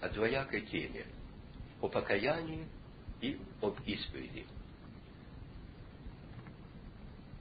о двоякой теме, о покаянии и об исповеди.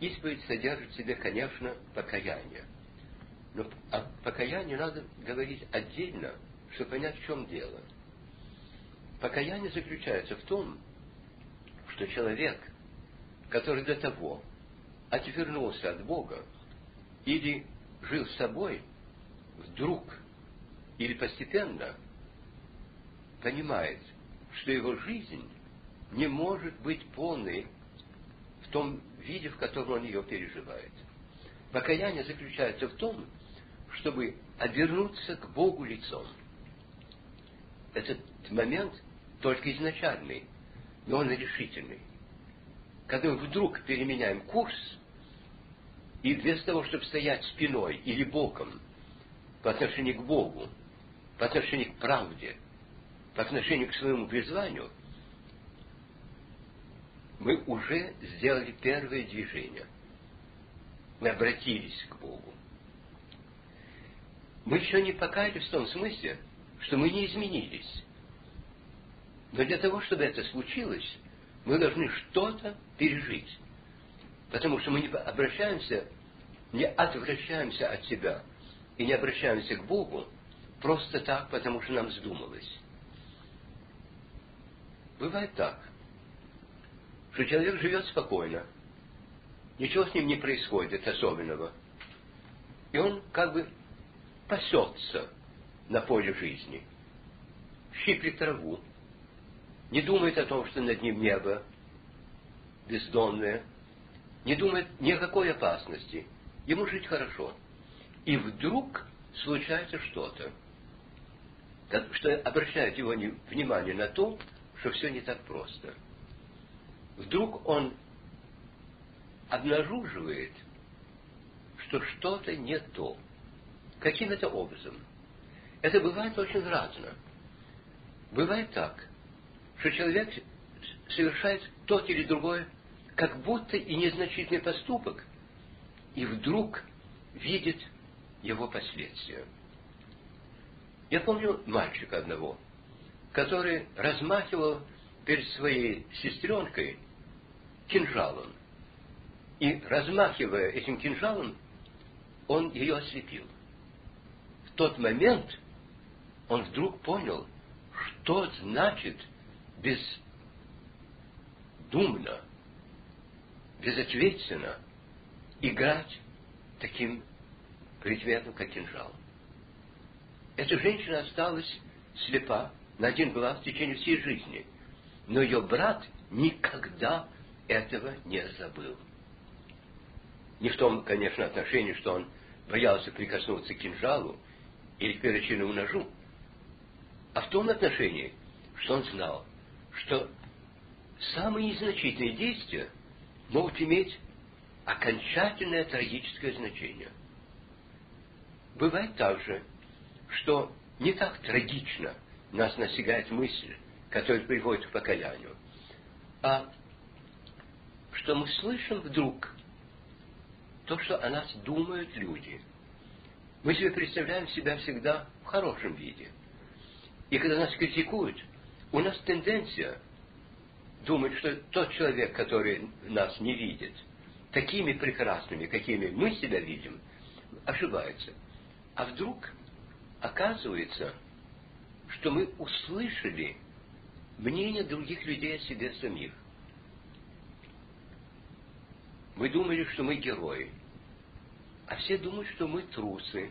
Исповедь содержит в себе, конечно, покаяние. Но о покаянии надо говорить отдельно, чтобы понять, в чем дело. Покаяние заключается в том, что человек, который до того отвернулся от Бога или жил с собой, вдруг или постепенно понимает, что его жизнь не может быть полной в том виде, в котором он ее переживает. Покаяние заключается в том, чтобы обернуться к Богу лицом. Этот момент только изначальный, но он решительный. Когда мы вдруг переменяем курс, и вместо того, чтобы стоять спиной или боком по отношению к Богу, по отношению к правде, по отношению к своему призванию, мы уже сделали первое движение. Мы обратились к Богу. Мы еще не покаялись в том смысле, что мы не изменились. Но для того, чтобы это случилось, мы должны что-то пережить. Потому что мы не обращаемся, не отвращаемся от себя и не обращаемся к Богу просто так, потому что нам вздумалось. Бывает так, что человек живет спокойно, ничего с ним не происходит особенного, и он как бы пасется на поле жизни, щиплет траву, не думает о том, что над ним небо бездонное, не думает ни о какой опасности, ему жить хорошо. И вдруг случается что-то, что обращает его внимание на то, что все не так просто. Вдруг он обнаруживает, что что-то не то. Каким это образом? Это бывает очень разно. Бывает так, что человек совершает тот или другой, как будто и незначительный поступок, и вдруг видит его последствия. Я помню мальчика одного, который размахивал перед своей сестренкой кинжалом. И размахивая этим кинжалом, он ее ослепил. В тот момент он вдруг понял, что значит бездумно, безответственно играть таким предметом, как кинжал. Эта женщина осталась слепа на один глаз в течение всей жизни, но ее брат никогда этого не забыл. Не в том, конечно, отношении, что он боялся прикоснуться к кинжалу или к перочинному ножу, а в том отношении, что он знал, что самые незначительные действия могут иметь окончательное трагическое значение. Бывает также, что не так трагично нас настигает мысль, которая приводит к покаянию, а что мы слышим вдруг то, что о нас думают люди. Мы себе представляем себя всегда в хорошем виде. И когда нас критикуют, у нас тенденция думать, что тот человек, который нас не видит, такими прекрасными, какими мы себя видим, ошибается. А вдруг оказывается, что мы услышали мнение других людей о себе самих. Мы думали, что мы герои, а все думают, что мы трусы.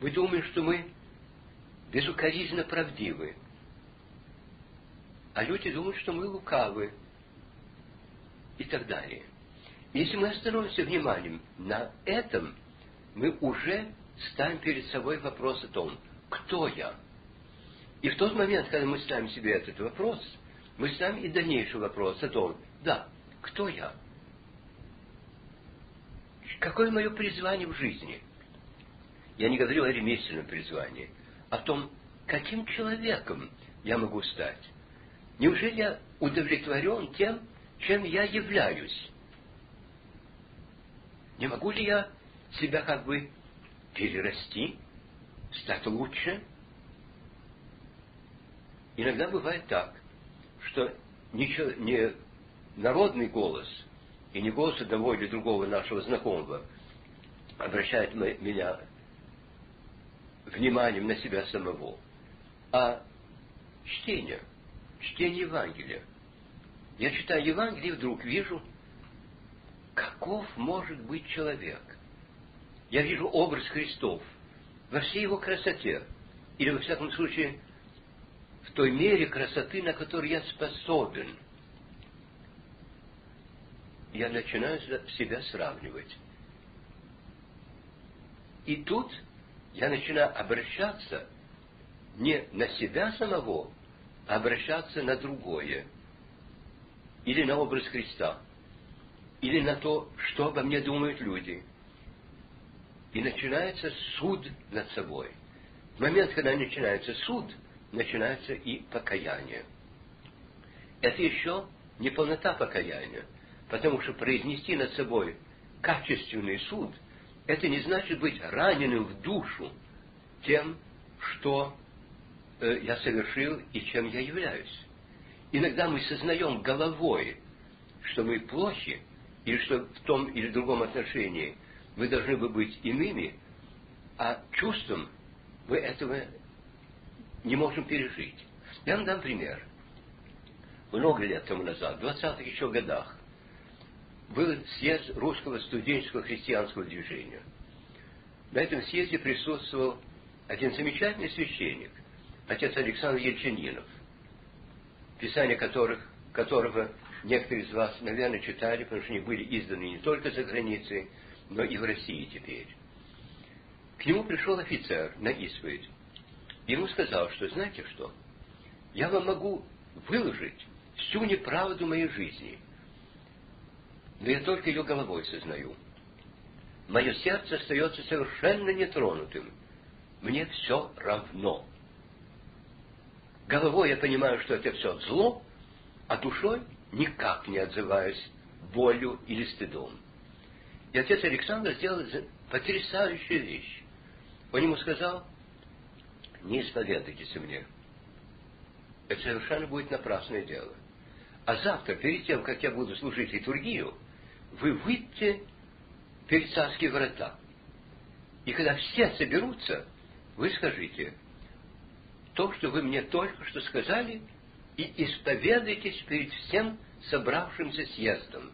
Мы думаем, что мы безукоризненно правдивы. А люди думают, что мы лукавы. И так далее. Если мы остановимся вниманием на этом, мы уже ставим перед собой вопрос о том, кто я. И в тот момент, когда мы ставим себе этот вопрос, мы ставим и дальнейший вопрос о том, да, кто я? Какое мое призвание в жизни? Я не говорю о ремесленном призвании, о том, каким человеком я могу стать. Неужели я удовлетворен тем, чем я являюсь? Не могу ли я себя как бы перерасти, стать лучше? Иногда бывает так, что ничего, не народный голос и не голос одного или другого нашего знакомого обращает меня вниманием на себя самого, а чтение, чтение Евангелия. Я читаю Евангелие и вдруг вижу, каков может быть человек. Я вижу образ Христов во всей его красоте, или, во всяком случае, в той мере красоты, на которую я способен. Я начинаю себя сравнивать. И тут я начинаю обращаться не на себя самого, а обращаться на другое. Или на образ Христа. Или на то, что обо мне думают люди. И начинается суд над собой. В момент, когда начинается суд, начинается и покаяние. Это еще не полнота покаяния, потому что произнести над собой качественный суд – это не значит быть раненым в душу тем, что э, я совершил и чем я являюсь. Иногда мы сознаем головой, что мы плохи, или что в том или другом отношении мы должны бы быть иными, а чувством мы этого не можем пережить. Я вам дам пример. Много лет тому назад, в 20-х еще годах, был съезд русского студенческого христианского движения. На этом съезде присутствовал один замечательный священник, отец Александр Ельчининов, писания которых, которого некоторые из вас, наверное, читали, потому что они были изданы не только за границей, но и в России теперь. К нему пришел офицер на исповедь. Ему сказал, что знаете что, я вам могу выложить всю неправду моей жизни – но я только ее головой сознаю. Мое сердце остается совершенно нетронутым. Мне все равно. Головой я понимаю, что это все зло, а душой никак не отзываюсь болью или стыдом. И отец Александр сделал потрясающую вещь. Он ему сказал, не исповедуйтесь мне. Это совершенно будет напрасное дело. А завтра, перед тем, как я буду служить литургию, вы выйдете перед царские врата. И когда все соберутся, вы скажите, то, что вы мне только что сказали, и исповедуйтесь перед всем собравшимся съездом.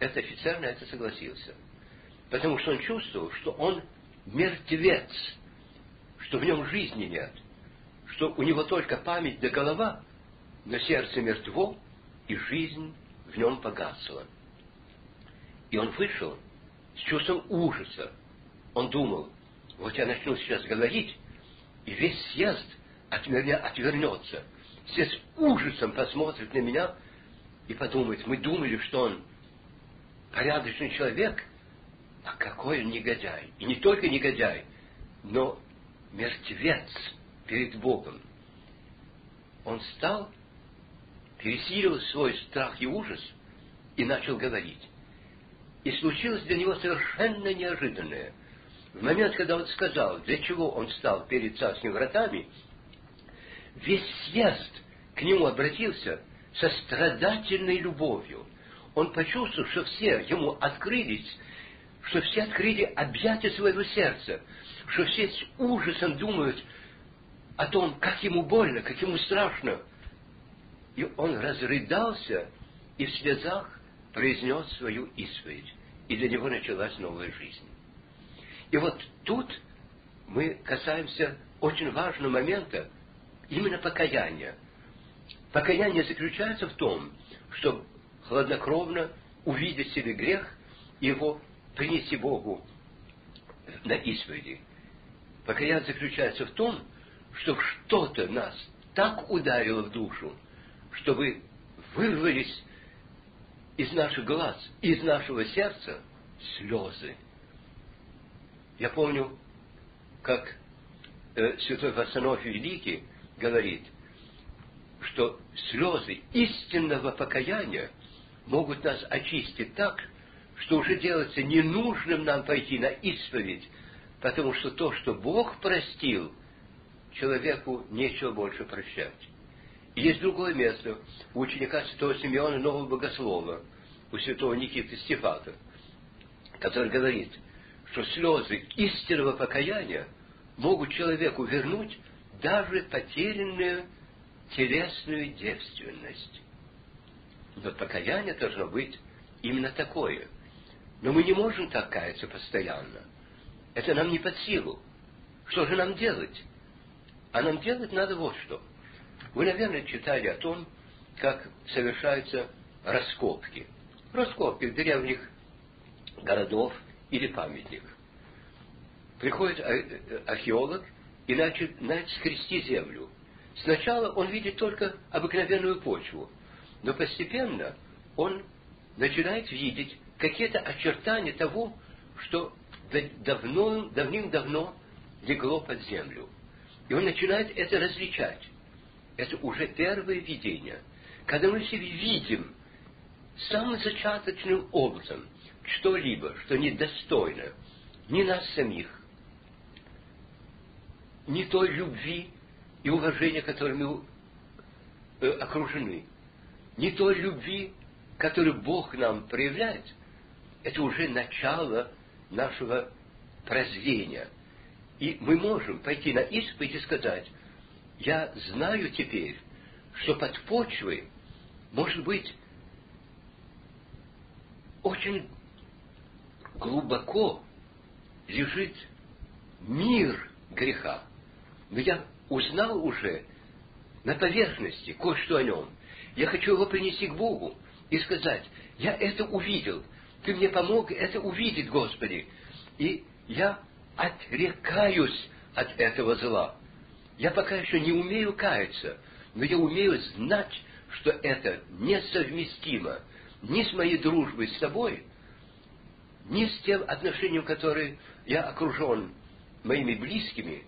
Этот офицер на это согласился. Потому что он чувствовал, что он мертвец, что в нем жизни нет, что у него только память до голова, но сердце мертво, и жизнь в нем погасла. И он вышел с чувством ужаса. Он думал, вот я начну сейчас говорить, и весь съезд от меня отвернется. Все с ужасом посмотрят на меня и подумают, мы думали, что он порядочный человек, а какой он негодяй. И не только негодяй, но мертвец перед Богом. Он стал, пересилил свой страх и ужас и начал говорить. И случилось для него совершенно неожиданное. В момент, когда он сказал, для чего он стал перед царскими вратами, весь съезд к нему обратился со страдательной любовью. Он почувствовал, что все ему открылись, что все открыли объятия своего сердца, что все с ужасом думают о том, как ему больно, как ему страшно. И он разрыдался и в слезах произнес свою исповедь и для него началась новая жизнь. И вот тут мы касаемся очень важного момента, именно покаяния. Покаяние заключается в том, чтобы хладнокровно увидеть себе грех и его принести Богу на исповеди. Покаяние заключается в том, чтобы что-то нас так ударило в душу, чтобы вырвались из наших глаз, из нашего сердца слезы. Я помню, как э, святой Варсонофий Великий говорит, что слезы истинного покаяния могут нас очистить так, что уже делается ненужным нам пойти на исповедь, потому что то, что Бог простил, человеку нечего больше прощать. И есть другое место у ученика святого Симеона Нового Богослова, у святого Никиты Стефата, который говорит, что слезы истинного покаяния могут человеку вернуть даже потерянную телесную девственность. Но покаяние должно быть именно такое. Но мы не можем так каяться постоянно. Это нам не под силу. Что же нам делать? А нам делать надо вот что. Вы, наверное, читали о том, как совершаются раскопки. Раскопки древних городов или памятников. Приходит археолог и начинает скрести землю. Сначала он видит только обыкновенную почву, но постепенно он начинает видеть какие-то очертания того, что давно, давным-давно легло под землю. И он начинает это различать. Это уже первое видение. Когда мы себе видим самым зачаточным образом что-либо, что недостойно ни нас самих, ни той любви и уважения, которыми э, окружены, ни той любви, которую Бог нам проявляет, это уже начало нашего прозрения. И мы можем пойти на исповедь и сказать, я знаю теперь, что под почвой может быть очень глубоко лежит мир греха. Но я узнал уже на поверхности кое-что о нем. Я хочу его принести к Богу и сказать, я это увидел, ты мне помог это увидеть, Господи. И я отрекаюсь от этого зла. Я пока еще не умею каяться, но я умею знать, что это несовместимо ни с моей дружбой с тобой, ни с тем отношением, которое я окружен моими близкими,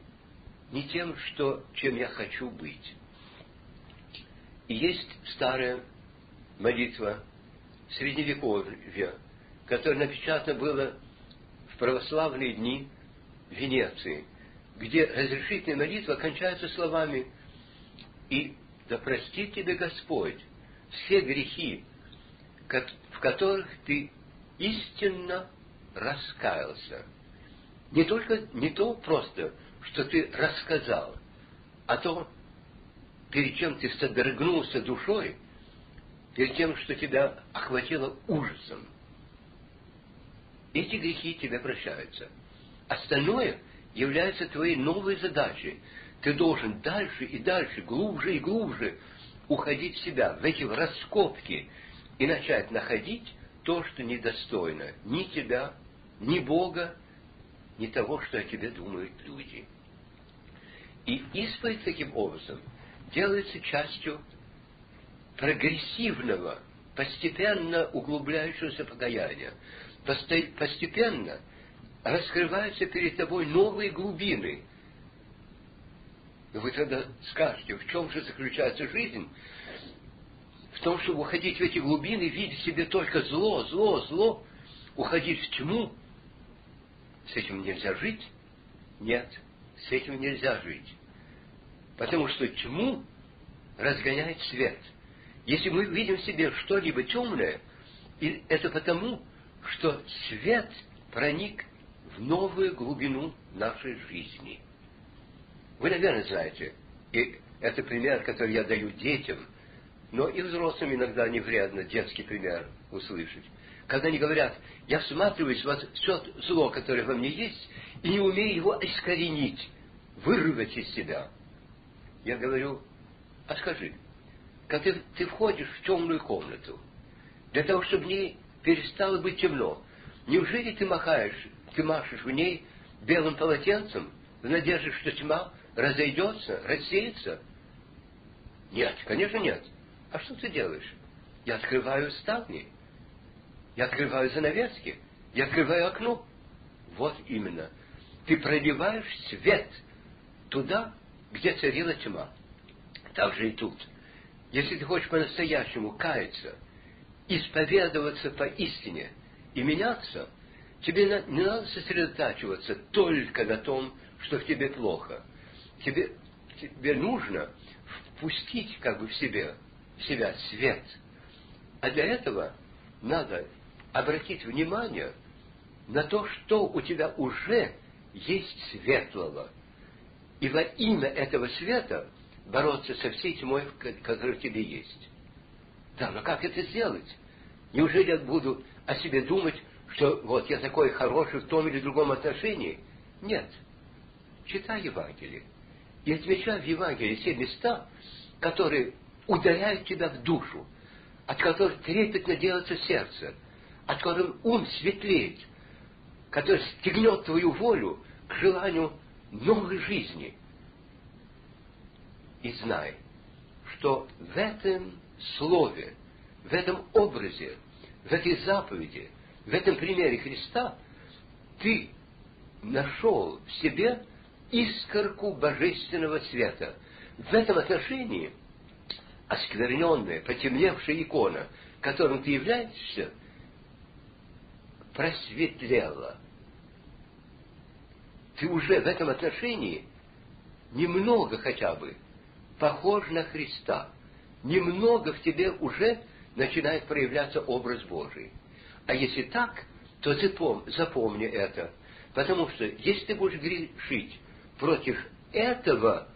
ни тем, что, чем я хочу быть. И есть старая молитва Средневековья, которая напечатана была в православные дни Венеции, где разрешительная молитва кончается словами «И да простит тебе Господь все грехи, в которых ты истинно раскаялся». Не только, не то просто, что ты рассказал, а то, перед чем ты содрогнулся душой, перед тем, что тебя охватило ужасом. Эти грехи тебе прощаются. Остальное является твоей новой задачей. Ты должен дальше и дальше, глубже и глубже уходить в себя, в эти раскопки, и начать находить то, что недостойно ни тебя, ни Бога, ни того, что о тебе думают люди. И исповедь таким образом делается частью прогрессивного, постепенно углубляющегося покаяния. Постепенно раскрываются перед тобой новые глубины. И вы тогда скажете, в чем же заключается жизнь? В том, чтобы уходить в эти глубины, видеть себе только зло, зло, зло, уходить в тьму. С этим нельзя жить? Нет, с этим нельзя жить. Потому что тьму разгоняет свет – если мы видим в себе что-либо темное, и это потому, что свет проник в новую глубину нашей жизни. Вы, наверное, знаете, и это пример, который я даю детям, но и взрослым иногда не вредно детский пример услышать. Когда они говорят, я всматриваюсь в все зло, которое во мне есть, и не умею его искоренить, вырвать из себя. Я говорю, а скажи, когда ты, ты входишь в темную комнату, для того, чтобы в ней перестало быть темно, неужели ты махаешь, ты машешь в ней белым полотенцем в надежде, что тьма разойдется, рассеется? Нет, конечно, нет. А что ты делаешь? Я открываю ставни, я открываю занавески, я открываю окно. Вот именно. Ты проливаешь свет туда, где царила тьма. Так же и тут. Если ты хочешь по-настоящему каяться, исповедоваться по истине и меняться, тебе не надо сосредотачиваться только на том, что в тебе плохо. Тебе тебе нужно впустить как бы в себя, в себя свет. А для этого надо обратить внимание на то, что у тебя уже есть светлого. И во имя этого света бороться со всей тьмой, которая тебе есть. Да, но как это сделать? Неужели я буду о себе думать, что вот я такой хороший в том или другом отношении? Нет. Читай Евангелие. И отмечай в Евангелии все места, которые ударяют тебя в душу, от которых трепетно делается сердце, от которых ум светлеет, который стегнет твою волю к желанию новой жизни. И знай, что в этом слове, в этом образе, в этой заповеди, в этом примере Христа ты нашел в себе искорку божественного света. В этом отношении оскверненная, потемневшая икона, которым ты являешься, просветлела. Ты уже в этом отношении немного хотя бы похож на Христа. Немного в тебе уже начинает проявляться образ Божий. А если так, то ты запомни это. Потому что если ты будешь грешить против этого,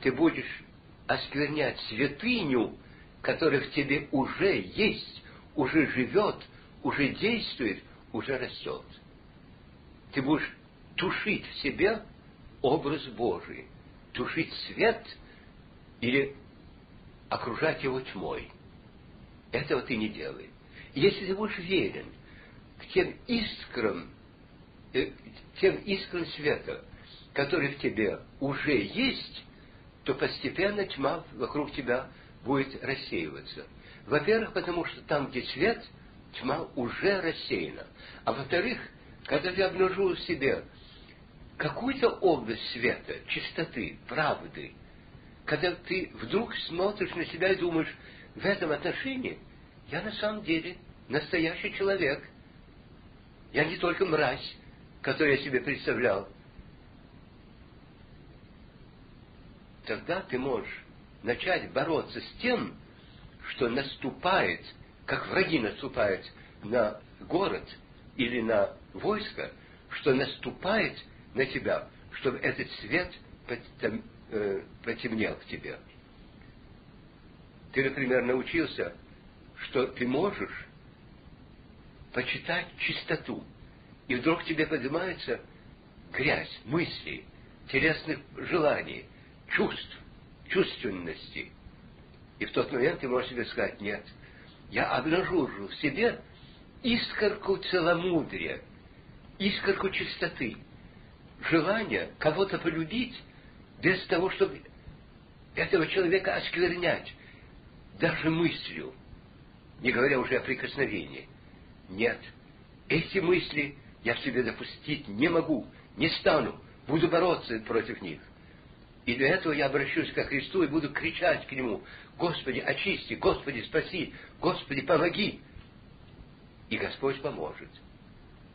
ты будешь осквернять святыню, которая в тебе уже есть, уже живет, уже действует, уже растет. Ты будешь тушить в себе образ Божий, тушить свет или окружать его тьмой. Этого ты не делай. Если ты будешь верен к тем искрам, э, тем искрам света, которые в тебе уже есть, то постепенно тьма вокруг тебя будет рассеиваться. Во-первых, потому что там, где свет, тьма уже рассеяна. А во-вторых, когда ты обнаружил в себе какую-то область света, чистоты, правды, когда ты вдруг смотришь на себя и думаешь, в этом отношении я на самом деле настоящий человек. Я не только мразь, которую я себе представлял, тогда ты можешь начать бороться с тем, что наступает, как враги наступают на город или на войско, что наступает на тебя, чтобы этот свет э, потемнел к тебе. Ты, например, научился, что ты можешь почитать чистоту, и вдруг тебе поднимается грязь мыслей, телесных желаний, чувств, чувственности. И в тот момент ты можешь себе сказать, нет, я обнаружил в себе искорку целомудрия, искорку чистоты, желание кого-то полюбить без того, чтобы этого человека осквернять, даже мыслью, не говоря уже о прикосновении. Нет, эти мысли я в себе допустить не могу, не стану, буду бороться против них. И для этого я обращусь ко Христу и буду кричать к Нему, Господи, очисти, Господи, спаси, Господи, помоги. И Господь поможет.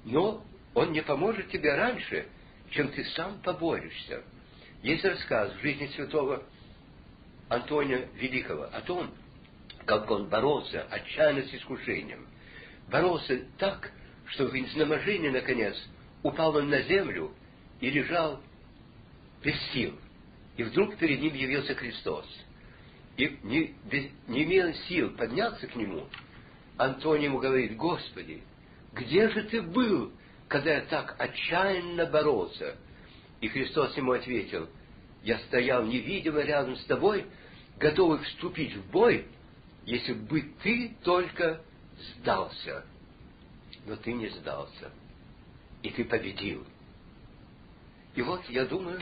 Но Он не поможет тебе раньше, чем ты сам поборешься. Есть рассказ в жизни святого Антония Великого о том, как он боролся отчаянно с искушением. Боролся так, что в изнеможении, наконец, упал он на землю и лежал без сил. И вдруг перед ним явился Христос. И не, не имея сил подняться к нему, Антоний ему говорит, Господи, где же ты был, когда я так отчаянно боролся? И Христос ему ответил, я стоял невидимо рядом с тобой, готовый вступить в бой, если бы ты только сдался. Но ты не сдался. И ты победил. И вот я думаю,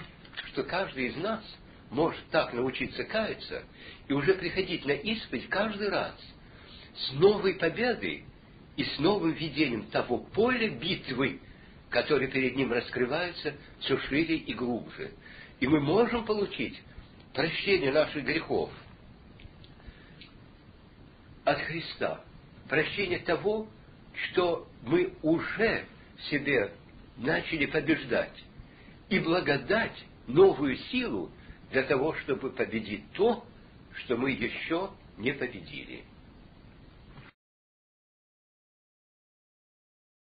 что каждый из нас может так научиться каяться и уже приходить на исповедь каждый раз с новой победой и с новым видением того поля битвы, которое перед ним раскрывается все шире и глубже. И мы можем получить прощение наших грехов от Христа, прощение того, что мы уже себе начали побеждать, и благодать новую силу для того, чтобы победить то, что мы еще не победили.